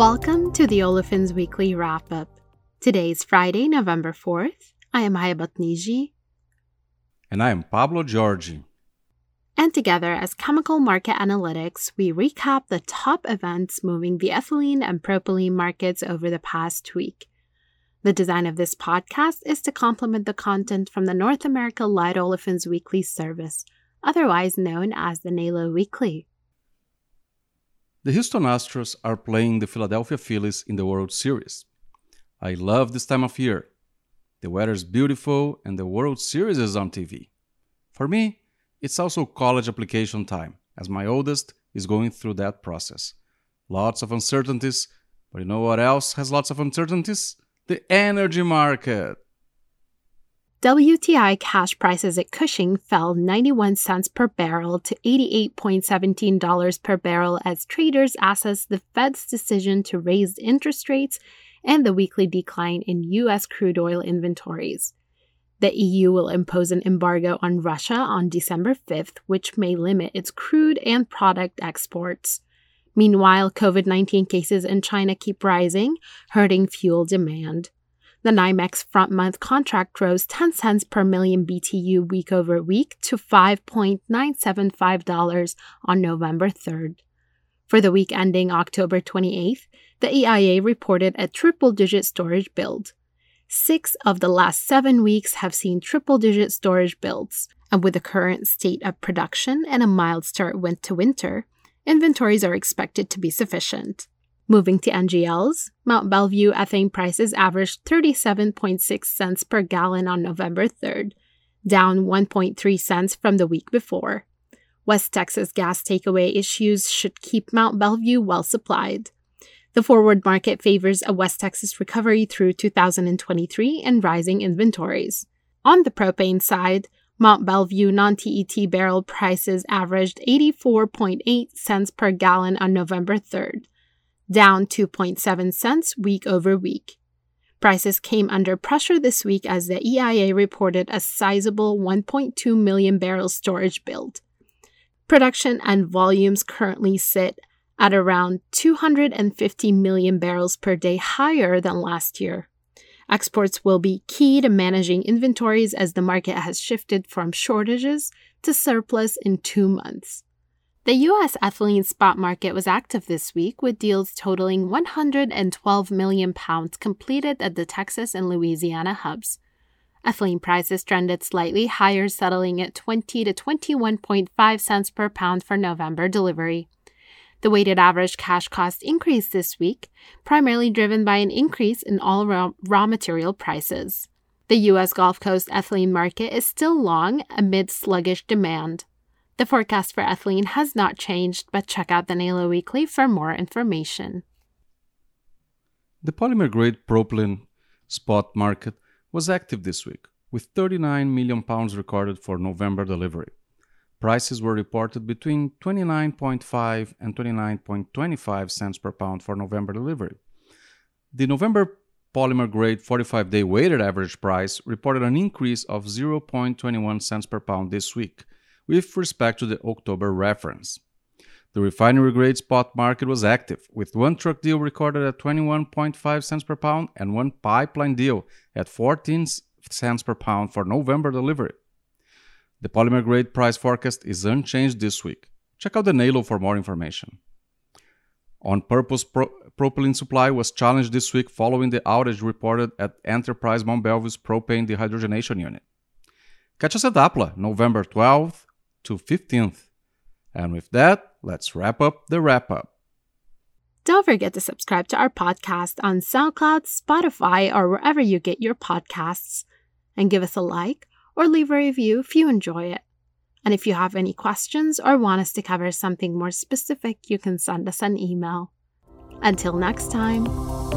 Welcome to the Olefins Weekly Wrap Up. Today is Friday, November 4th. I am Hayabat Niji. And I am Pablo Giorgi. And together, as Chemical Market Analytics, we recap the top events moving the ethylene and propylene markets over the past week. The design of this podcast is to complement the content from the North America Light Olefins Weekly service, otherwise known as the NALO Weekly. The Houston Astros are playing the Philadelphia Phillies in the World Series. I love this time of year. The weather is beautiful and the World Series is on TV. For me, it's also college application time, as my oldest is going through that process. Lots of uncertainties, but you know what else has lots of uncertainties? The energy market. WTI cash prices at Cushing fell 91 cents per barrel to $88.17 per barrel as traders assess the Fed's decision to raise interest rates and the weekly decline in U.S. crude oil inventories. The EU will impose an embargo on Russia on December 5th, which may limit its crude and product exports. Meanwhile, COVID 19 cases in China keep rising, hurting fuel demand. The NYMEX front month contract rose 10 cents per million BTU week over week to $5.975 on November 3rd. For the week ending October 28th, the EIA reported a triple digit storage build. Six of the last seven weeks have seen triple digit storage builds, and with the current state of production and a mild start went to winter, inventories are expected to be sufficient. Moving to NGLs, Mont Belvieu ethane prices averaged 37.6 cents per gallon on November 3rd, down 1.3 cents from the week before. West Texas gas takeaway issues should keep Mont Belvieu well supplied. The forward market favors a West Texas recovery through 2023 and rising inventories. On the propane side, Mont Belvieu non TET barrel prices averaged 84.8 cents per gallon on November 3rd, down 2.7 cents week over week. Prices came under pressure this week as the EIA reported a sizable 1.2 million barrel storage build. Production and volumes currently sit at around 250 million barrels per day higher than last year. Exports will be key to managing inventories as the market has shifted from shortages to surplus in two months. The U.S. ethylene spot market was active this week with deals totaling 112 million pounds completed at the Texas and Louisiana hubs. Ethylene prices trended slightly higher, settling at 20 to 21.5 cents per pound for November delivery. The weighted average cash cost increased this week, primarily driven by an increase in all raw, raw material prices. The U.S. Gulf Coast ethylene market is still long amid sluggish demand. The forecast for ethylene has not changed, but check out the NALO Weekly for more information. The polymer grade propylene spot market was active this week, with 39 million pounds recorded for November delivery. Prices were reported between 29.5 and 29.25 cents per pound for November delivery. The November polymer grade 45 day weighted average price reported an increase of 0.21 cents per pound this week with respect to the October reference. The refinery grade spot market was active, with one truck deal recorded at 21.5 cents per pound and one pipeline deal at 14 cents per pound for November delivery. The polymer grade price forecast is unchanged this week. Check out the NALO for more information. On purpose, pro- propylene supply was challenged this week following the outage reported at Enterprise Mont Belvieu's propane dehydrogenation unit. Catch us at APLA November 12th to 15th. And with that, let's wrap up the wrap up. Don't forget to subscribe to our podcast on SoundCloud, Spotify, or wherever you get your podcasts. And give us a like or leave a review if you enjoy it. And if you have any questions or want us to cover something more specific, you can send us an email. Until next time.